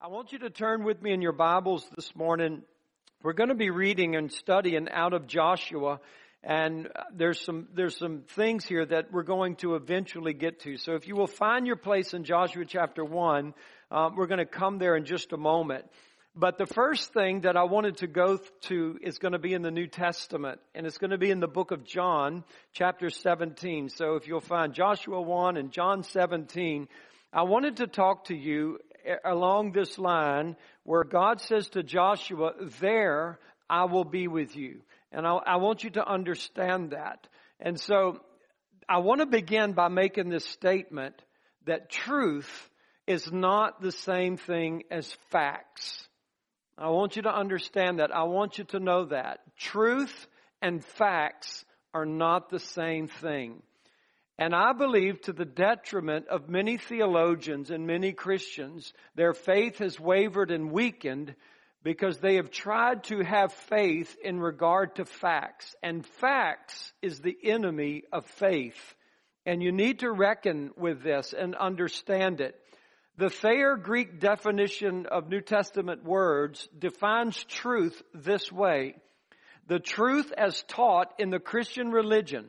I want you to turn with me in your Bibles this morning. We're going to be reading and studying out of Joshua, and there's some there's some things here that we're going to eventually get to. So if you will find your place in Joshua chapter one, um, we're going to come there in just a moment. But the first thing that I wanted to go to is going to be in the New Testament, and it's going to be in the book of John, chapter 17. So if you'll find Joshua 1 and John 17, I wanted to talk to you along this line where God says to Joshua, there I will be with you. And I, I want you to understand that. And so I want to begin by making this statement that truth is not the same thing as facts. I want you to understand that. I want you to know that. Truth and facts are not the same thing. And I believe to the detriment of many theologians and many Christians, their faith has wavered and weakened because they have tried to have faith in regard to facts. And facts is the enemy of faith. And you need to reckon with this and understand it. The Thayer Greek definition of New Testament words defines truth this way. The truth as taught in the Christian religion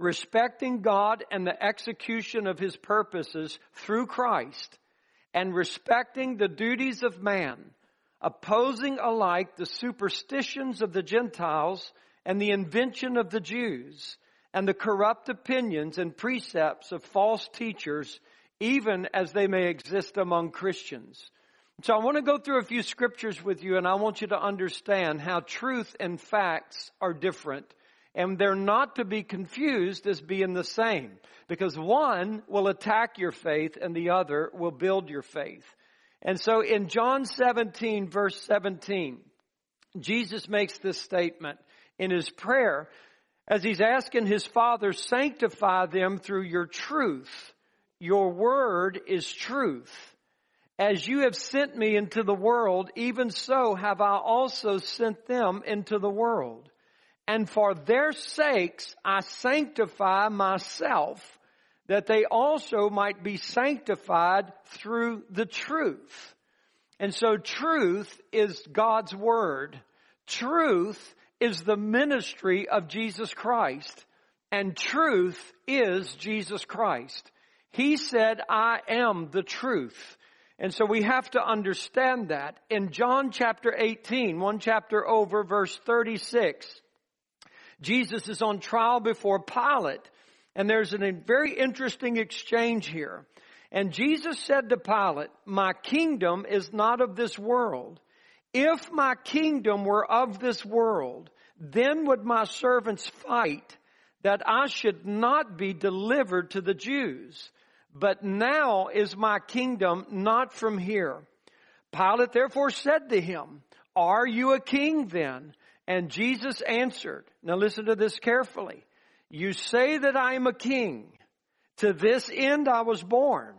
respecting God and the execution of his purposes through Christ, and respecting the duties of man, opposing alike the superstitions of the Gentiles and the invention of the Jews, and the corrupt opinions and precepts of false teachers, even as they may exist among Christians. So I want to go through a few scriptures with you and I want you to understand how truth and facts are different and they're not to be confused as being the same because one will attack your faith and the other will build your faith. And so in John 17 verse 17, Jesus makes this statement in his prayer as he's asking his father, sanctify them through your truth. Your word is truth. As you have sent me into the world, even so have I also sent them into the world and for their sakes I sanctify myself, that they also might be sanctified through the truth. And so truth is God's word. Truth is the ministry of Jesus Christ. And truth is Jesus Christ. He said, I am the truth. And so we have to understand that. In John chapter 18, one chapter over, verse 36, Jesus is on trial before Pilate. And there's a very interesting exchange here. And Jesus said to Pilate, my kingdom is not of this world. If my kingdom were of this world, then would my servants fight that I should not be delivered to the Jews. But now is my kingdom not from here. Pilate therefore said to him, Are you a king then? And Jesus answered, now listen to this carefully. You say that I am a king. To this end I was born.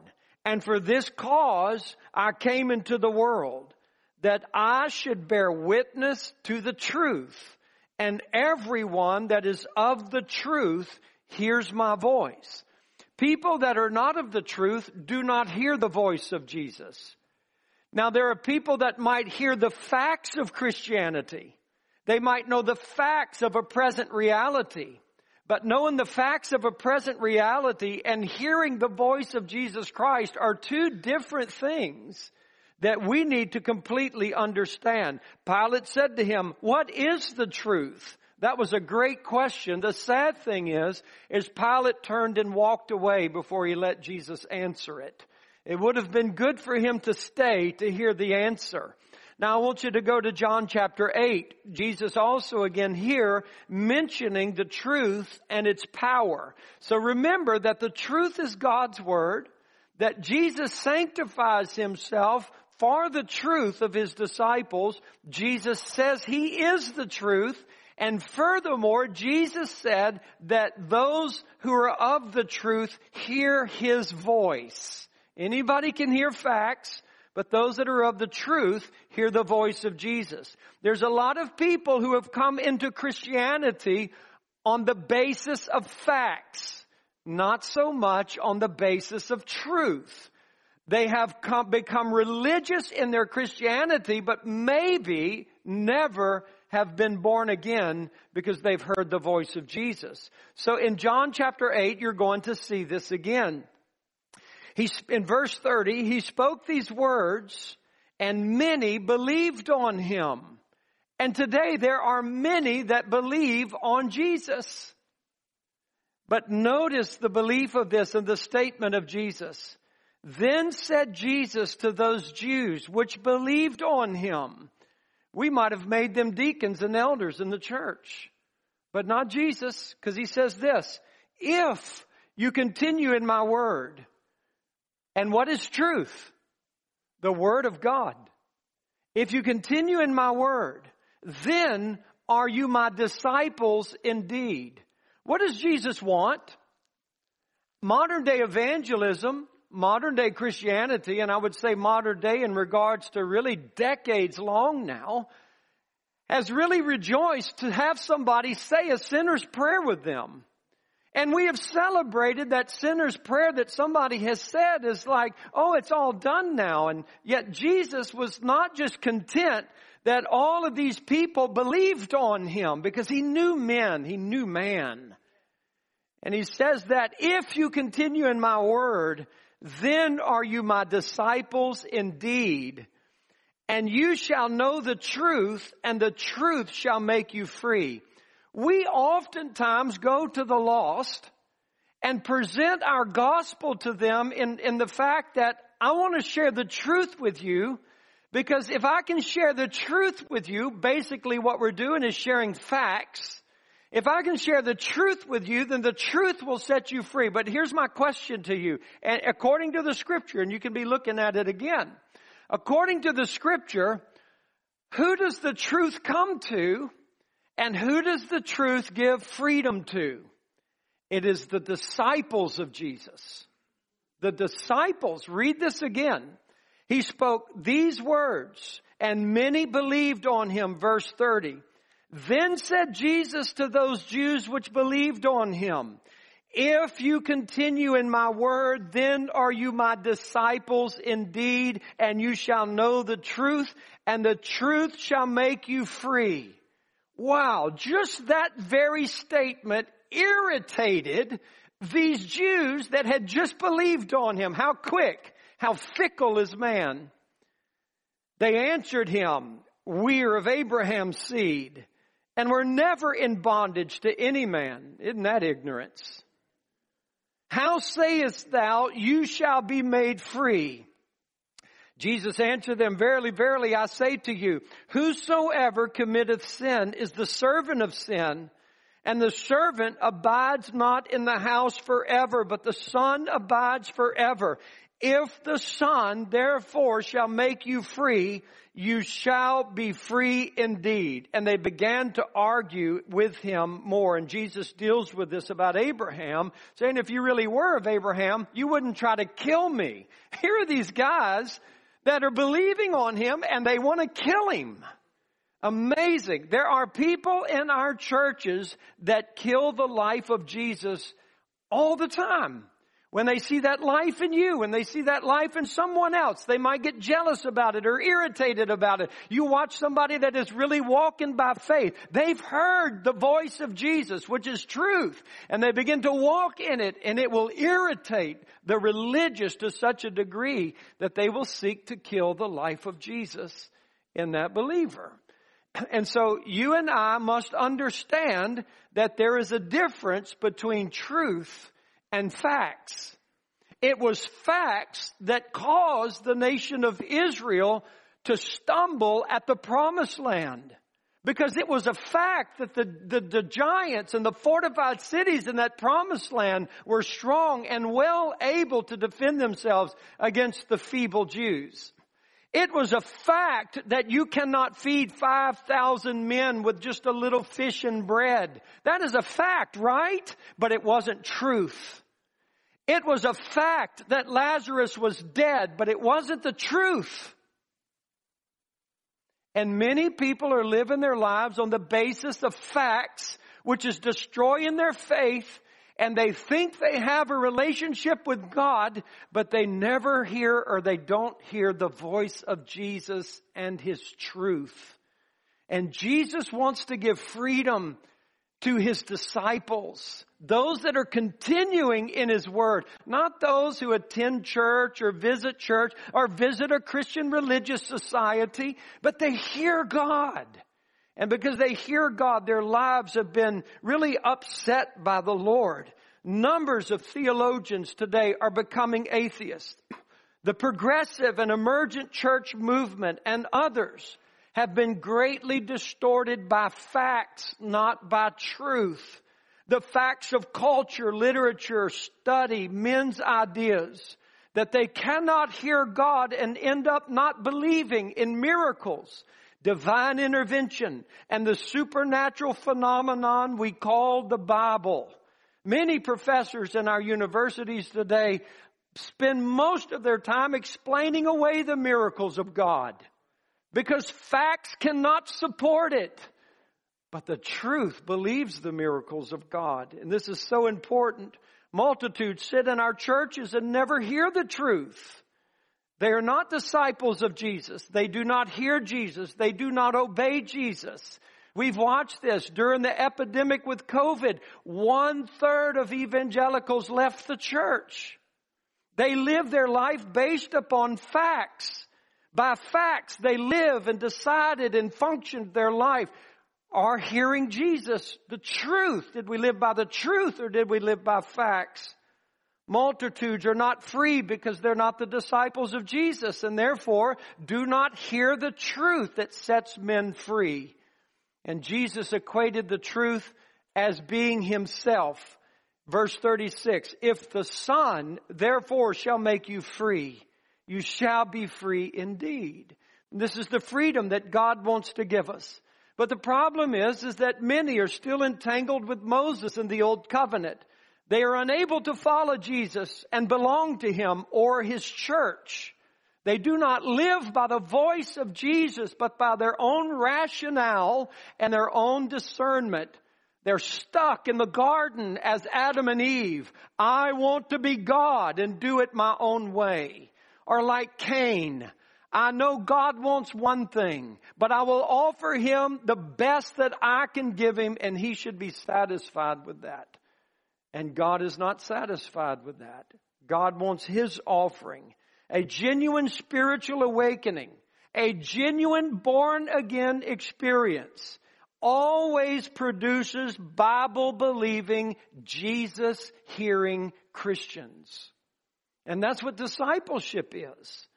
And for this cause I came into the world, that I should bear witness to the truth. And everyone that is of the truth hears my voice. People that are not of the truth do not hear the voice of Jesus. Now there are people that might hear the facts of Christianity they might know the facts of a present reality. But knowing the facts of a present reality and hearing the voice of Jesus Christ are two different things that we need to completely understand. Pilate said to him, what is the truth? That was a great question. The sad thing is, is Pilate turned and walked away before he let Jesus answer it. It would have been good for him to stay to hear the answer. Now I want you to go to John chapter 8. Jesus also again here mentioning the truth and its power. So remember that the truth is God's word, that Jesus sanctifies himself for the truth of his disciples. Jesus says he is the truth. And furthermore, Jesus said that those who are of the truth hear his voice. Anybody can hear facts, but those that are of the truth hear the voice of Jesus. There's a lot of people who have come into Christianity on the basis of facts, not so much on the basis of truth. They have come, become religious in their Christianity, but maybe never have been born again because they've heard the voice of Jesus. So in John chapter 8, you're going to see this again. He, in verse 30, he spoke these words and many believed on him. And today there are many that believe on Jesus. But notice the belief of this and the statement of Jesus. Then said Jesus to those Jews which believed on him, we might have made them deacons and elders in the church, but not Jesus, because he says this, if you continue in my word, and what is truth? The word of God. If you continue in my word, then are you my disciples indeed. What does Jesus want? Modern day evangelism modern day Christianity, and I would say modern day in regards to really decades long now, has really rejoiced to have somebody say a sinner's prayer with them. And we have celebrated that sinner's prayer that somebody has said is like, oh, it's all done now. And yet Jesus was not just content that all of these people believed on him because he knew men, he knew man. And he says that if you continue in my word, then are you my disciples indeed. And you shall know the truth and the truth shall make you free. We oftentimes go to the lost and present our gospel to them in, in the fact that I want to share the truth with you because if I can share the truth with you, basically what we're doing is sharing facts if I can share the truth with you, then the truth will set you free. But here's my question to you. And according to the scripture, and you can be looking at it again. According to the scripture, who does the truth come to and who does the truth give freedom to? It is the disciples of Jesus. The disciples, read this again. He spoke these words and many believed on him, verse 30. Then said Jesus to those Jews which believed on him, if you continue in my word, then are you my disciples indeed, and you shall know the truth, and the truth shall make you free. Wow, just that very statement irritated these Jews that had just believed on him. How quick, how fickle is man. They answered him, we are of Abraham's seed and we're never in bondage to any man. Isn't that ignorance? How sayest thou, you shall be made free? Jesus answered them, Verily, verily, I say to you, whosoever committeth sin is the servant of sin, and the servant abides not in the house forever, but the son abides forever. If the son therefore shall make you free, you shall be free indeed. And they began to argue with him more. And Jesus deals with this about Abraham, saying, if you really were of Abraham, you wouldn't try to kill me. Here are these guys that are believing on him and they want to kill him. Amazing. There are people in our churches that kill the life of Jesus all the time. When they see that life in you, when they see that life in someone else, they might get jealous about it or irritated about it. You watch somebody that is really walking by faith. They've heard the voice of Jesus, which is truth, and they begin to walk in it, and it will irritate the religious to such a degree that they will seek to kill the life of Jesus in that believer. And so you and I must understand that there is a difference between truth and facts. It was facts that caused the nation of Israel to stumble at the promised land. Because it was a fact that the, the, the, giants and the fortified cities in that promised land were strong and well able to defend themselves against the feeble Jews. It was a fact that you cannot feed 5,000 men with just a little fish and bread. That is a fact, right? But it wasn't truth. It was a fact that Lazarus was dead, but it wasn't the truth. And many people are living their lives on the basis of facts, which is destroying their faith and they think they have a relationship with God, but they never hear or they don't hear the voice of Jesus and His truth. And Jesus wants to give freedom to His disciples. Those that are continuing in His Word, not those who attend church or visit church or visit a Christian religious society, but they hear God. And because they hear God, their lives have been really upset by the Lord. Numbers of theologians today are becoming atheists. The progressive and emergent church movement and others have been greatly distorted by facts, not by truth. The facts of culture, literature, study, men's ideas that they cannot hear God and end up not believing in miracles divine intervention, and the supernatural phenomenon we call the Bible. Many professors in our universities today spend most of their time explaining away the miracles of God because facts cannot support it. But the truth believes the miracles of God. And this is so important. Multitudes sit in our churches and never hear the truth. They are not disciples of Jesus. They do not hear Jesus. They do not obey Jesus. We've watched this during the epidemic with COVID. One third of evangelicals left the church. They live their life based upon facts. By facts, they live and decided and functioned their life. Are hearing Jesus the truth? Did we live by the truth or did we live by facts? Multitudes are not free because they're not the disciples of Jesus and therefore do not hear the truth that sets men free. And Jesus equated the truth as being himself. Verse 36, if the Son therefore shall make you free, you shall be free indeed. This is the freedom that God wants to give us. But the problem is, is that many are still entangled with Moses and the old covenant. They are unable to follow Jesus and belong to Him or His church. They do not live by the voice of Jesus, but by their own rationale and their own discernment. They're stuck in the garden as Adam and Eve. I want to be God and do it my own way. Or like Cain. I know God wants one thing, but I will offer him the best that I can give him and he should be satisfied with that. And God is not satisfied with that. God wants His offering, a genuine spiritual awakening, a genuine born again experience always produces Bible believing, Jesus hearing Christians. And that's what discipleship is.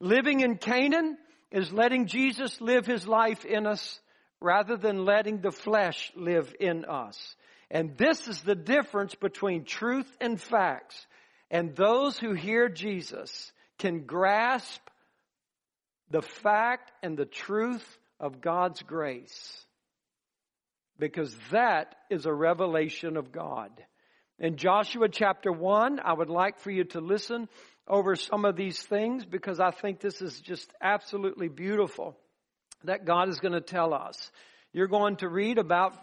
Living in Canaan is letting Jesus live his life in us rather than letting the flesh live in us. And this is the difference between truth and facts. And those who hear Jesus can grasp the fact and the truth of God's grace. Because that is a revelation of God. In Joshua chapter 1, I would like for you to listen over some of these things because I think this is just absolutely beautiful that God is going to tell us. You're going to read about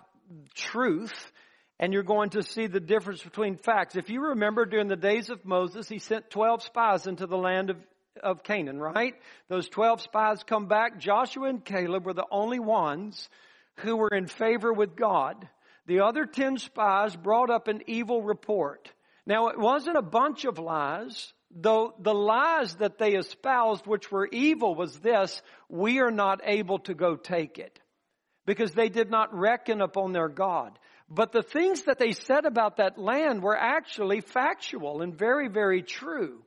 truth and you're going to see the difference between facts. If you remember during the days of Moses, he sent 12 spies into the land of, of Canaan, right? Those 12 spies come back. Joshua and Caleb were the only ones who were in favor with God. The other 10 spies brought up an evil report. Now it wasn't a bunch of lies, though the lies that they espoused, which were evil, was this, we are not able to go take it. Because they did not reckon upon their God. But the things that they said about that land were actually factual and very, very true.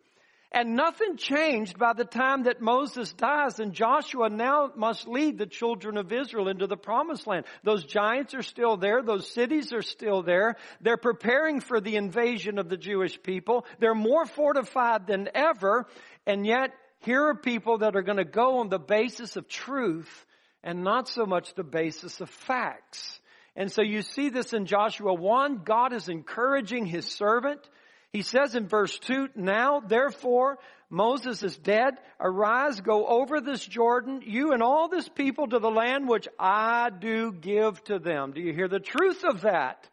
And nothing changed by the time that Moses dies and Joshua now must lead the children of Israel into the promised land. Those giants are still there. Those cities are still there. They're preparing for the invasion of the Jewish people. They're more fortified than ever. And yet here are people that are going to go on the basis of truth and not so much the basis of facts. And so you see this in Joshua 1. God is encouraging his servant. He says in verse 2, Now therefore Moses is dead. Arise, go over this Jordan, you and all this people to the land which I do give to them. Do you hear the truth of that?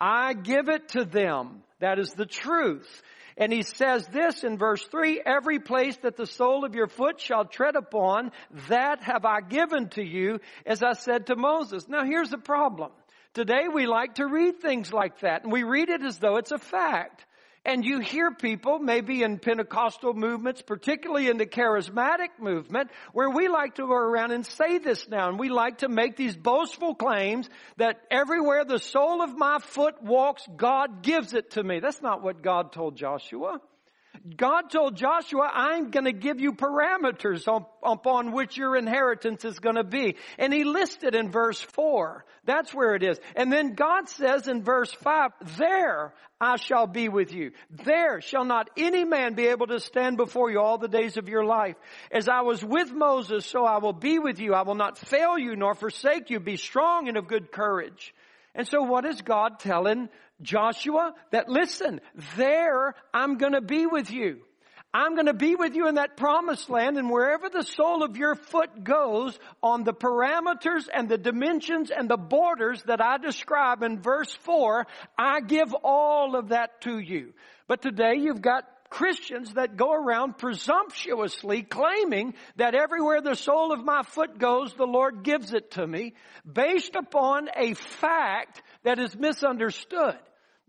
I give it to them. That is the truth. And he says this in verse 3, every place that the sole of your foot shall tread upon, that have I given to you, as I said to Moses. Now here's the problem. Today we like to read things like that, and we read it as though it's a fact. And you hear people, maybe in Pentecostal movements, particularly in the charismatic movement, where we like to go around and say this now, and we like to make these boastful claims that everywhere the sole of my foot walks, God gives it to me. That's not what God told Joshua. God told Joshua, I'm going to give you parameters upon which your inheritance is going to be. And he listed in verse 4. That's where it is. And then God says in verse 5, there I shall be with you. There shall not any man be able to stand before you all the days of your life. As I was with Moses, so I will be with you. I will not fail you nor forsake you. Be strong and of good courage. And so what is God telling Joshua? That listen, there I'm gonna be with you. I'm going to be with you in that promised land and wherever the sole of your foot goes on the parameters and the dimensions and the borders that I describe in verse 4, I give all of that to you. But today you've got Christians that go around presumptuously claiming that everywhere the sole of my foot goes, the Lord gives it to me based upon a fact that is misunderstood.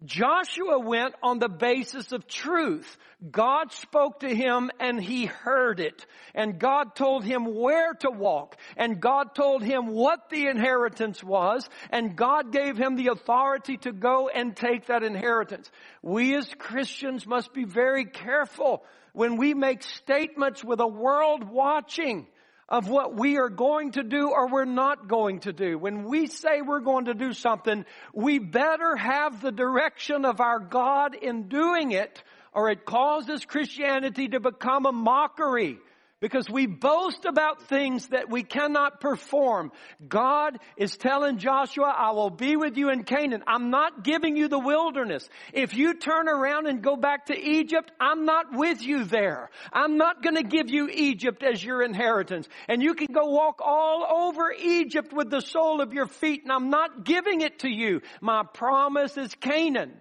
Joshua went on the basis of truth. God spoke to him and he heard it. And God told him where to walk. And God told him what the inheritance was. And God gave him the authority to go and take that inheritance. We as Christians must be very careful when we make statements with a world watching of what we are going to do or we're not going to do. When we say we're going to do something, we better have the direction of our God in doing it or it causes Christianity to become a mockery because we boast about things that we cannot perform. God is telling Joshua, I will be with you in Canaan. I'm not giving you the wilderness. If you turn around and go back to Egypt, I'm not with you there. I'm not going to give you Egypt as your inheritance. And you can go walk all over Egypt with the sole of your feet and I'm not giving it to you. My promise is Canaan.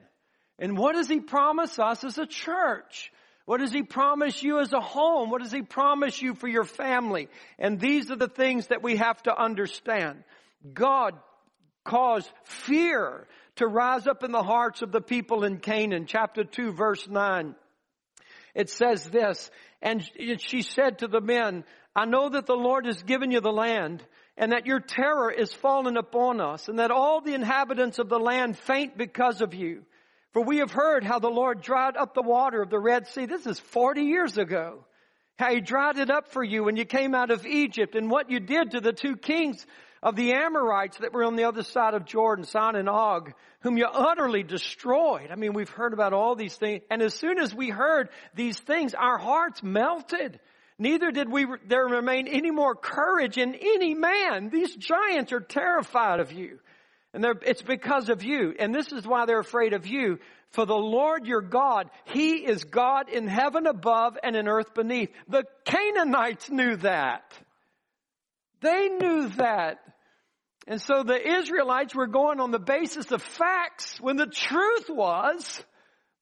And what does he promise us as a church? What does He promise you as a home? What does He promise you for your family? And these are the things that we have to understand. God caused fear to rise up in the hearts of the people in Canaan. Chapter 2 verse 9. It says this, and she said to the men, I know that the Lord has given you the land and that your terror is fallen upon us and that all the inhabitants of the land faint because of you. For we have heard how the Lord dried up the water of the Red Sea. This is 40 years ago. How he dried it up for you when you came out of Egypt and what you did to the two kings of the Amorites that were on the other side of Jordan, Sihon and Og, whom you utterly destroyed. I mean, we've heard about all these things. And as soon as we heard these things, our hearts melted. Neither did we, there remain any more courage in any man. These giants are terrified of you. And it's because of you. And this is why they're afraid of you. For the Lord your God, He is God in heaven above and in earth beneath. The Canaanites knew that. They knew that. And so the Israelites were going on the basis of facts when the truth was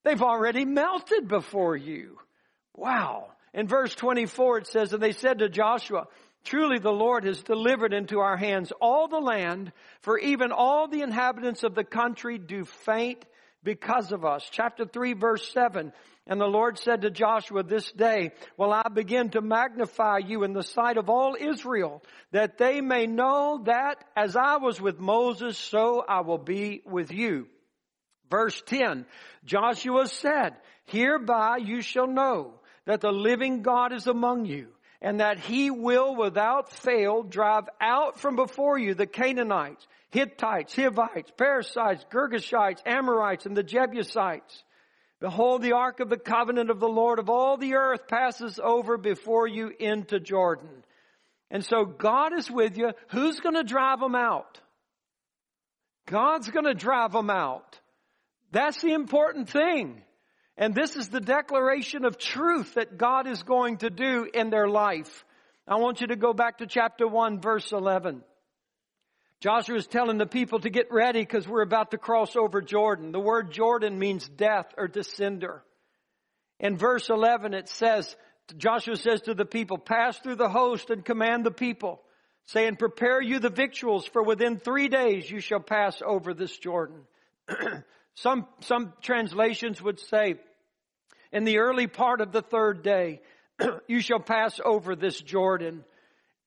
they've already melted before you. Wow. In verse 24 it says, and they said to Joshua, Truly the Lord has delivered into our hands all the land, for even all the inhabitants of the country do faint because of us. Chapter 3 verse 7. And the Lord said to Joshua, this day will I begin to magnify you in the sight of all Israel, that they may know that as I was with Moses, so I will be with you. Verse 10, Joshua said, hereby you shall know that the living God is among you and that he will without fail drive out from before you the Canaanites, Hittites, Hivites, Perizzites, Girgashites, Amorites, and the Jebusites. Behold, the ark of the covenant of the Lord of all the earth passes over before you into Jordan. And so God is with you. Who's going to drive them out? God's going to drive them out. That's the important thing. And this is the declaration of truth that God is going to do in their life. I want you to go back to chapter 1 verse 11. Joshua is telling the people to get ready because we're about to cross over Jordan. The word Jordan means death or descender. In verse 11 it says, Joshua says to the people, pass through the host and command the people, saying, prepare you the victuals, for within three days you shall pass over this Jordan. some, some translations would say, in the early part of the third day, you shall pass over this Jordan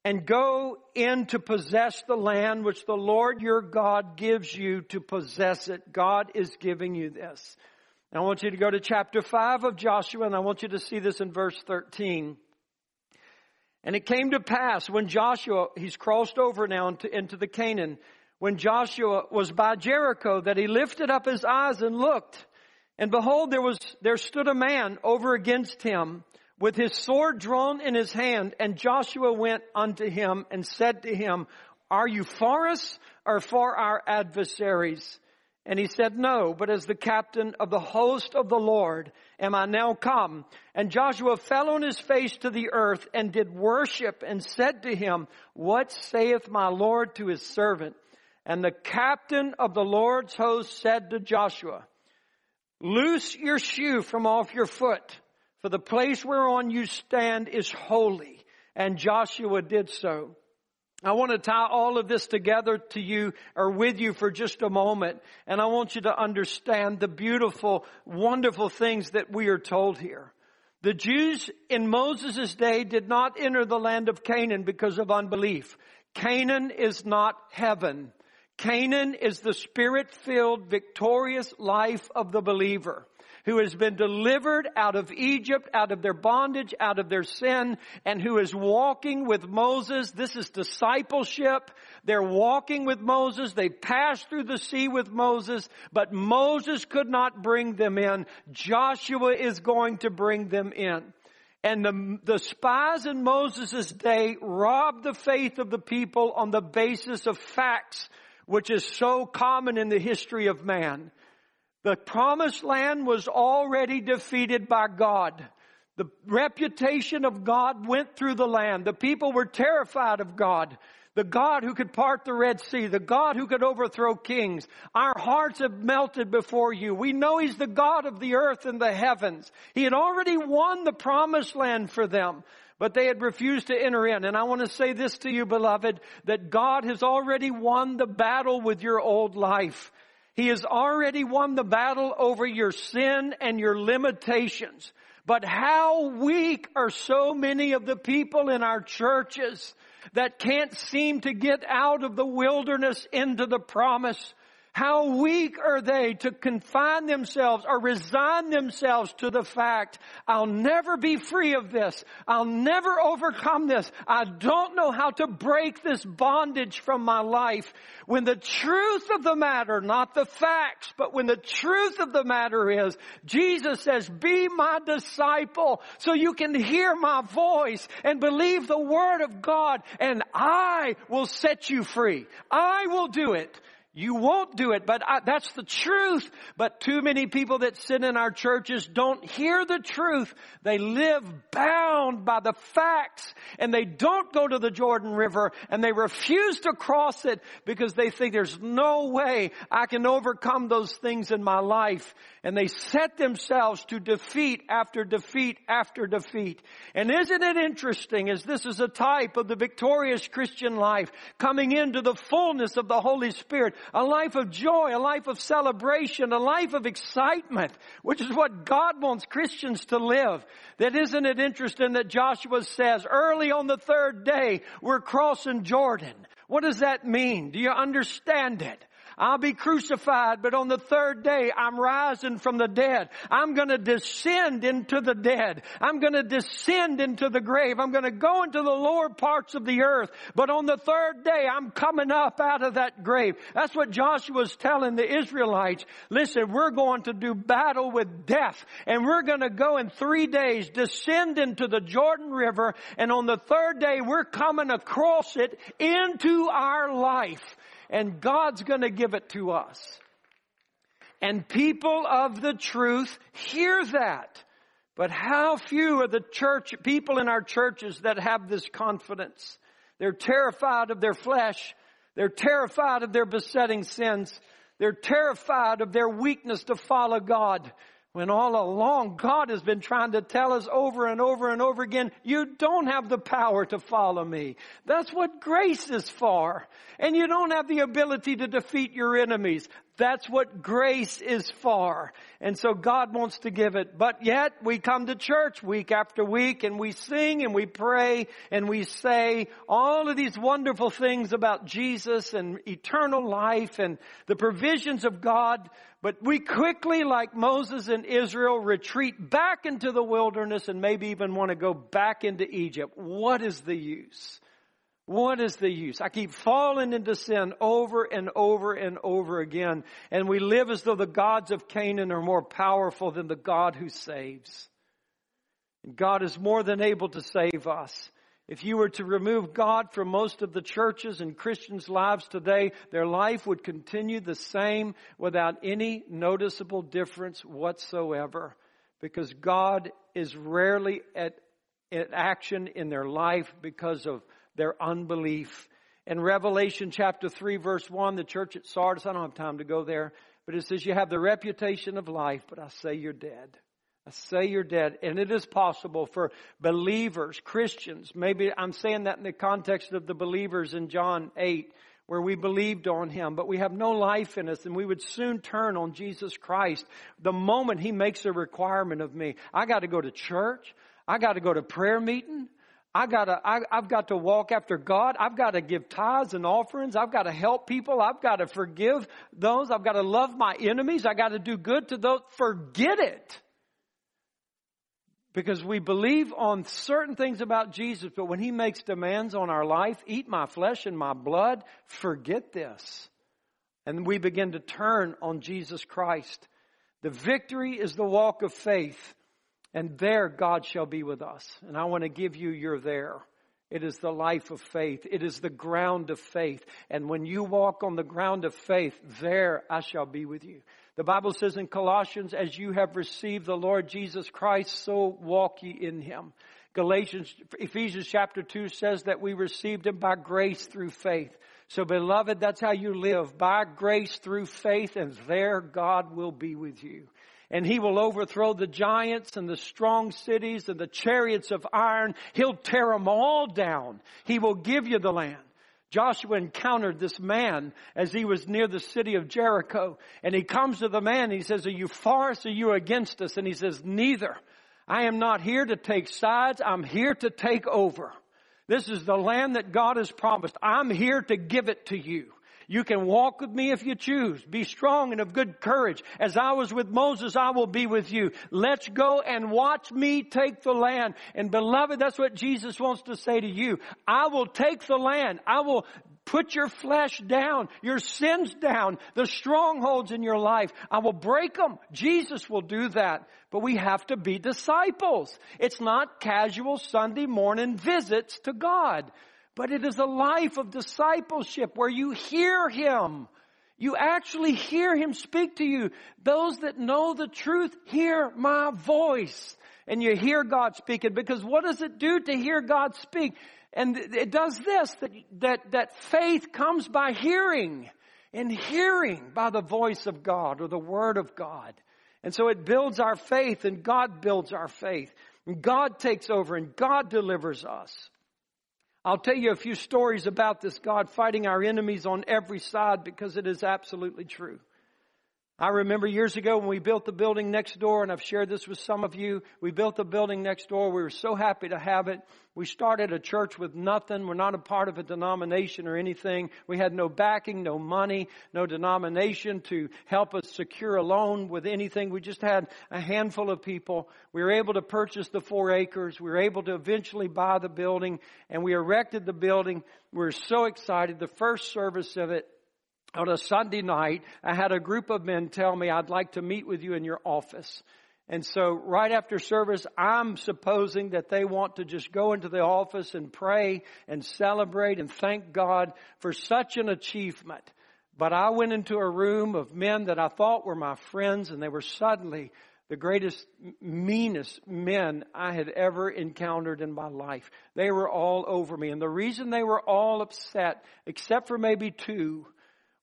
and go in to possess the land which the Lord your God gives you to possess it. God is giving you this. I want you to go to chapter 5 of Joshua and I want you to see this in verse 13. And it came to pass when Joshua, he's crossed over now into, into the Canaan, when Joshua was by Jericho that he lifted up his eyes and looked. And behold, there was, there stood a man over against him with his sword drawn in his hand. And Joshua went unto him and said to him, Are you for us or for our adversaries? And he said, No, but as the captain of the host of the Lord am I now come. And Joshua fell on his face to the earth and did worship and said to him, What saith my Lord to his servant? And the captain of the Lord's host said to Joshua, Loose your shoe from off your foot, for the place whereon you stand is holy. And Joshua did so. I want to tie all of this together to you or with you for just a moment. And I want you to understand the beautiful, wonderful things that we are told here. The Jews in Moses' day did not enter the land of Canaan because of unbelief. Canaan is not heaven. Canaan is the spirit-filled, victorious life of the believer who has been delivered out of Egypt, out of their bondage, out of their sin, and who is walking with Moses. This is discipleship. They're walking with Moses. They passed through the sea with Moses, but Moses could not bring them in. Joshua is going to bring them in. And the, the spies in Moses' day robbed the faith of the people on the basis of facts, which is so common in the history of man. The promised land was already defeated by God. The reputation of God went through the land. The people were terrified of God. The God who could part the Red Sea, the God who could overthrow kings. Our hearts have melted before you. We know He's the God of the earth and the heavens. He had already won the promised land for them, but they had refused to enter in. And I want to say this to you, beloved, that God has already won the battle with your old life. He has already won the battle over your sin and your limitations. But how weak are so many of the people in our churches that can't seem to get out of the wilderness into the promise. How weak are they to confine themselves or resign themselves to the fact, I'll never be free of this. I'll never overcome this. I don't know how to break this bondage from my life. When the truth of the matter, not the facts, but when the truth of the matter is, Jesus says, be my disciple so you can hear my voice and believe the word of God and I will set you free. I will do it. You won't do it, but I, that's the truth. But too many people that sit in our churches don't hear the truth. They live bound by the facts and they don't go to the Jordan River and they refuse to cross it because they think there's no way I can overcome those things in my life. And they set themselves to defeat after defeat after defeat. And isn't it interesting as this is a type of the victorious Christian life coming into the fullness of the Holy Spirit a life of joy, a life of celebration, a life of excitement, which is what God wants Christians to live. That isn't it interesting that Joshua says early on the third day, we're crossing Jordan. What does that mean? Do you understand it? I'll be crucified, but on the third day, I'm rising from the dead. I'm gonna descend into the dead. I'm gonna descend into the grave. I'm gonna go into the lower parts of the earth. But on the third day, I'm coming up out of that grave. That's what Joshua's telling the Israelites. Listen, we're going to do battle with death and we're gonna go in three days, descend into the Jordan River, and on the third day, we're coming across it into our life and God's going to give it to us. And people of the truth hear that. But how few are the church, people in our churches that have this confidence? They're terrified of their flesh. They're terrified of their besetting sins. They're terrified of their weakness to follow God. When all along God has been trying to tell us over and over and over again, you don't have the power to follow me. That's what grace is for. And you don't have the ability to defeat your enemies. That's what grace is for. And so God wants to give it. But yet we come to church week after week and we sing and we pray and we say all of these wonderful things about Jesus and eternal life and the provisions of God. But we quickly, like Moses and Israel, retreat back into the wilderness and maybe even want to go back into Egypt. What is the use? What is the use? I keep falling into sin over and over and over again. And we live as though the gods of Canaan are more powerful than the God who saves. God is more than able to save us. If you were to remove God from most of the churches and Christians' lives today, their life would continue the same without any noticeable difference whatsoever. Because God is rarely at, at action in their life because of their unbelief. In Revelation chapter 3 verse 1, the church at Sardis, I don't have time to go there, but it says you have the reputation of life, but I say you're dead. I say you're dead. And it is possible for believers, Christians, maybe I'm saying that in the context of the believers in John 8, where we believed on Him, but we have no life in us and we would soon turn on Jesus Christ the moment He makes a requirement of me. I got to go to church. I got to go to prayer meeting. I gotta, I, I've got to walk after God. I've got to give tithes and offerings. I've got to help people. I've got to forgive those. I've got to love my enemies. I got to do good to those. Forget it. Because we believe on certain things about Jesus, but when He makes demands on our life, eat my flesh and my blood, forget this. And we begin to turn on Jesus Christ. The victory is the walk of faith. And there God shall be with us. And I want to give you your there. It is the life of faith. It is the ground of faith. And when you walk on the ground of faith, there I shall be with you. The Bible says in Colossians, as you have received the Lord Jesus Christ, so walk ye in him. Galatians, Ephesians chapter 2 says that we received him by grace through faith. So beloved, that's how you live, by grace through faith, and there God will be with you and he will overthrow the giants and the strong cities and the chariots of iron. He'll tear them all down. He will give you the land. Joshua encountered this man as he was near the city of Jericho. And he comes to the man and he says, Are you for us or are you against us? And he says, Neither. I am not here to take sides. I'm here to take over. This is the land that God has promised. I'm here to give it to you. You can walk with me if you choose. Be strong and of good courage. As I was with Moses, I will be with you. Let's go and watch me take the land. And beloved, that's what Jesus wants to say to you. I will take the land. I will put your flesh down, your sins down, the strongholds in your life. I will break them. Jesus will do that. But we have to be disciples. It's not casual Sunday morning visits to God but it is a life of discipleship where you hear Him. You actually hear Him speak to you. Those that know the truth hear my voice. And you hear God speaking because what does it do to hear God speak? And it does this, that, that, that faith comes by hearing and hearing by the voice of God or the word of God. And so it builds our faith and God builds our faith. And God takes over and God delivers us. I'll tell you a few stories about this God fighting our enemies on every side because it is absolutely true. I remember years ago when we built the building next door, and I've shared this with some of you. We built the building next door. We were so happy to have it. We started a church with nothing. We're not a part of a denomination or anything. We had no backing, no money, no denomination to help us secure a loan with anything. We just had a handful of people. We were able to purchase the four acres. We were able to eventually buy the building, and we erected the building. We're so excited. The first service of it on a Sunday night, I had a group of men tell me, I'd like to meet with you in your office. And so right after service, I'm supposing that they want to just go into the office and pray and celebrate and thank God for such an achievement. But I went into a room of men that I thought were my friends and they were suddenly the greatest, meanest men I had ever encountered in my life. They were all over me. And the reason they were all upset, except for maybe two,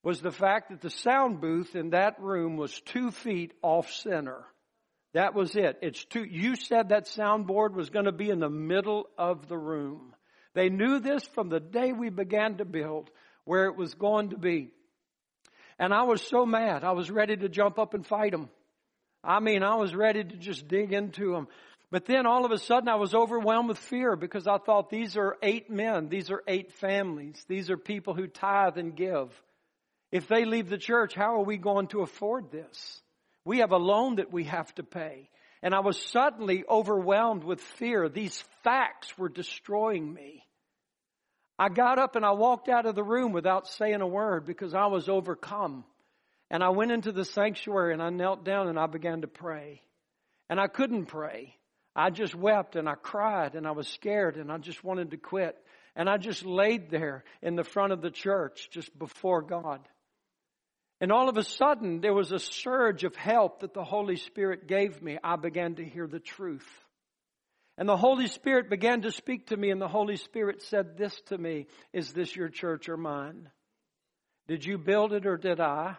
was the fact that the sound booth in that room was two feet off center. That was it. It's two, you said that soundboard was going to be in the middle of the room. They knew this from the day we began to build where it was going to be. And I was so mad. I was ready to jump up and fight them. I mean, I was ready to just dig into them. But then all of a sudden I was overwhelmed with fear because I thought these are eight men. These are eight families. These are people who tithe and give. If they leave the church, how are we going to afford this? We have a loan that we have to pay. And I was suddenly overwhelmed with fear. These facts were destroying me. I got up and I walked out of the room without saying a word because I was overcome. And I went into the sanctuary and I knelt down and I began to pray. And I couldn't pray. I just wept and I cried and I was scared and I just wanted to quit. And I just laid there in the front of the church just before God. And all of a sudden, there was a surge of help that the Holy Spirit gave me. I began to hear the truth. And the Holy Spirit began to speak to me, and the Holy Spirit said this to me Is this your church or mine? Did you build it or did I?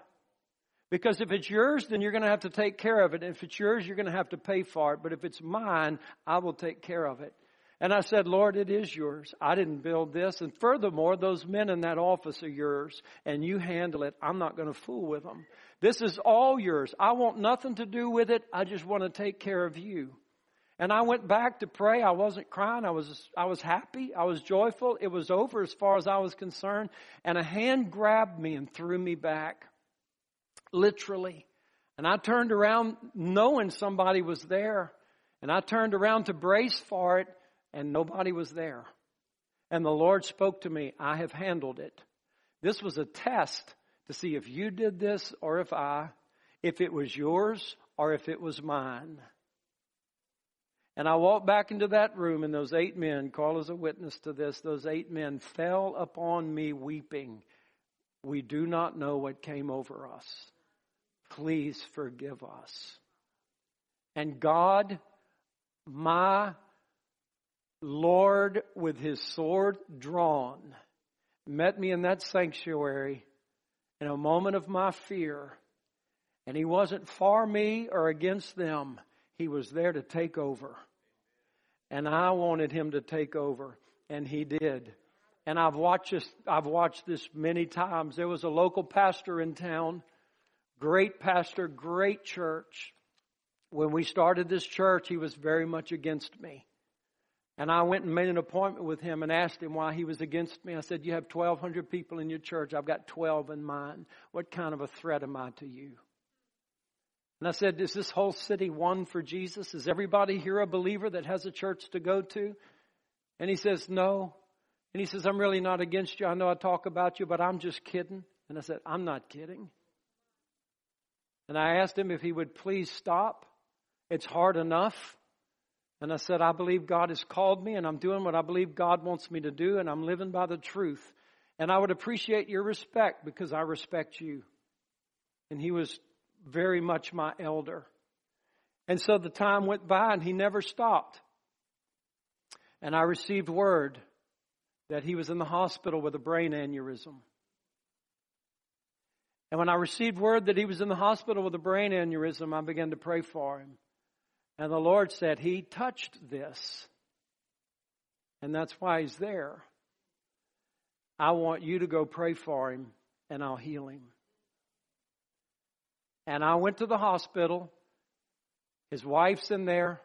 Because if it's yours, then you're going to have to take care of it. And if it's yours, you're going to have to pay for it. But if it's mine, I will take care of it. And I said, Lord, it is yours. I didn't build this. And furthermore, those men in that office are yours and you handle it. I'm not going to fool with them. This is all yours. I want nothing to do with it. I just want to take care of you. And I went back to pray. I wasn't crying. I was, I was happy. I was joyful. It was over as far as I was concerned. And a hand grabbed me and threw me back. Literally. And I turned around knowing somebody was there. And I turned around to brace for it and nobody was there. And the Lord spoke to me, I have handled it. This was a test to see if you did this or if I, if it was yours or if it was mine. And I walked back into that room, and those eight men, Carl is a witness to this, those eight men fell upon me weeping. We do not know what came over us. Please forgive us. And God, my Lord, with his sword drawn, met me in that sanctuary in a moment of my fear. And he wasn't for me or against them. He was there to take over. And I wanted him to take over. And he did. And I've watched this, I've watched this many times. There was a local pastor in town. Great pastor, great church. When we started this church, he was very much against me. And I went and made an appointment with him and asked him why he was against me. I said, You have 1,200 people in your church. I've got 12 in mine. What kind of a threat am I to you? And I said, Is this whole city won for Jesus? Is everybody here a believer that has a church to go to? And he says, No. And he says, I'm really not against you. I know I talk about you, but I'm just kidding. And I said, I'm not kidding. And I asked him if he would please stop. It's hard enough. And I said, I believe God has called me and I'm doing what I believe God wants me to do and I'm living by the truth. And I would appreciate your respect because I respect you. And he was very much my elder. And so the time went by and he never stopped. And I received word that he was in the hospital with a brain aneurysm. And when I received word that he was in the hospital with a brain aneurysm, I began to pray for him. And the Lord said, He touched this. And that's why He's there. I want you to go pray for him and I'll heal him. And I went to the hospital. His wife's in there,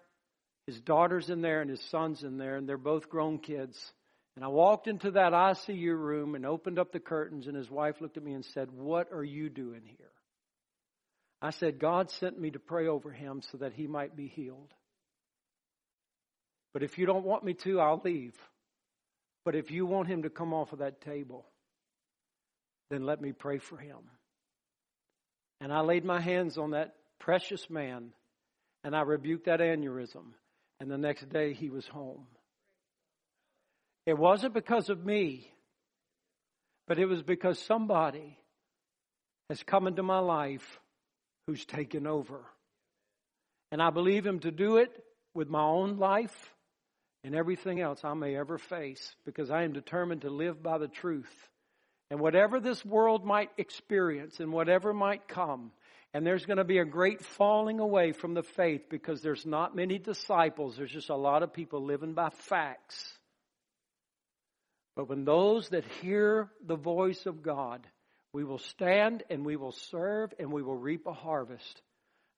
his daughter's in there, and his son's in there, and they're both grown kids. And I walked into that ICU room and opened up the curtains, and his wife looked at me and said, What are you doing here? I said, God sent me to pray over him so that he might be healed. But if you don't want me to, I'll leave. But if you want him to come off of that table, then let me pray for him. And I laid my hands on that precious man and I rebuked that aneurysm. And the next day he was home. It wasn't because of me, but it was because somebody has come into my life who's taken over. And I believe Him to do it with my own life and everything else I may ever face because I am determined to live by the truth. And whatever this world might experience and whatever might come, and there's going to be a great falling away from the faith because there's not many disciples. There's just a lot of people living by facts. But when those that hear the voice of God, we will stand and we will serve and we will reap a harvest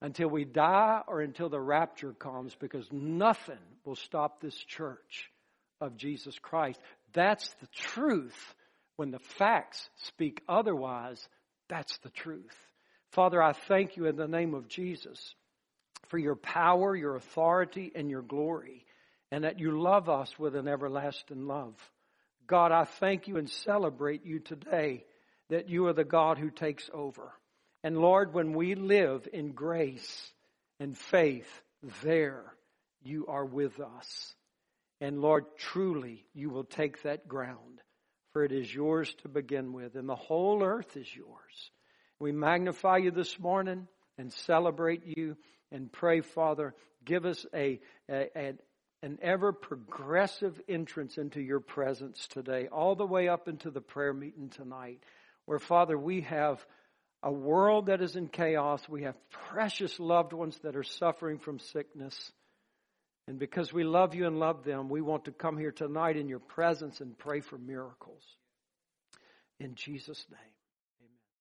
until we die or until the rapture comes because nothing will stop this church of Jesus Christ. That's the truth. When the facts speak otherwise, that's the truth. Father, I thank you in the name of Jesus for your power, your authority, and your glory, and that you love us with an everlasting love. God, I thank you and celebrate you today that you are the God who takes over. And Lord, when we live in grace and faith, there you are with us. And Lord, truly you will take that ground, for it is yours to begin with, and the whole earth is yours. We magnify you this morning and celebrate you and pray, Father, give us a, a, a an ever progressive entrance into your presence today, all the way up into the prayer meeting tonight, where, Father, we have a world that is in chaos. We have precious loved ones that are suffering from sickness. And because we love you and love them, we want to come here tonight in your presence and pray for miracles. In Jesus' name.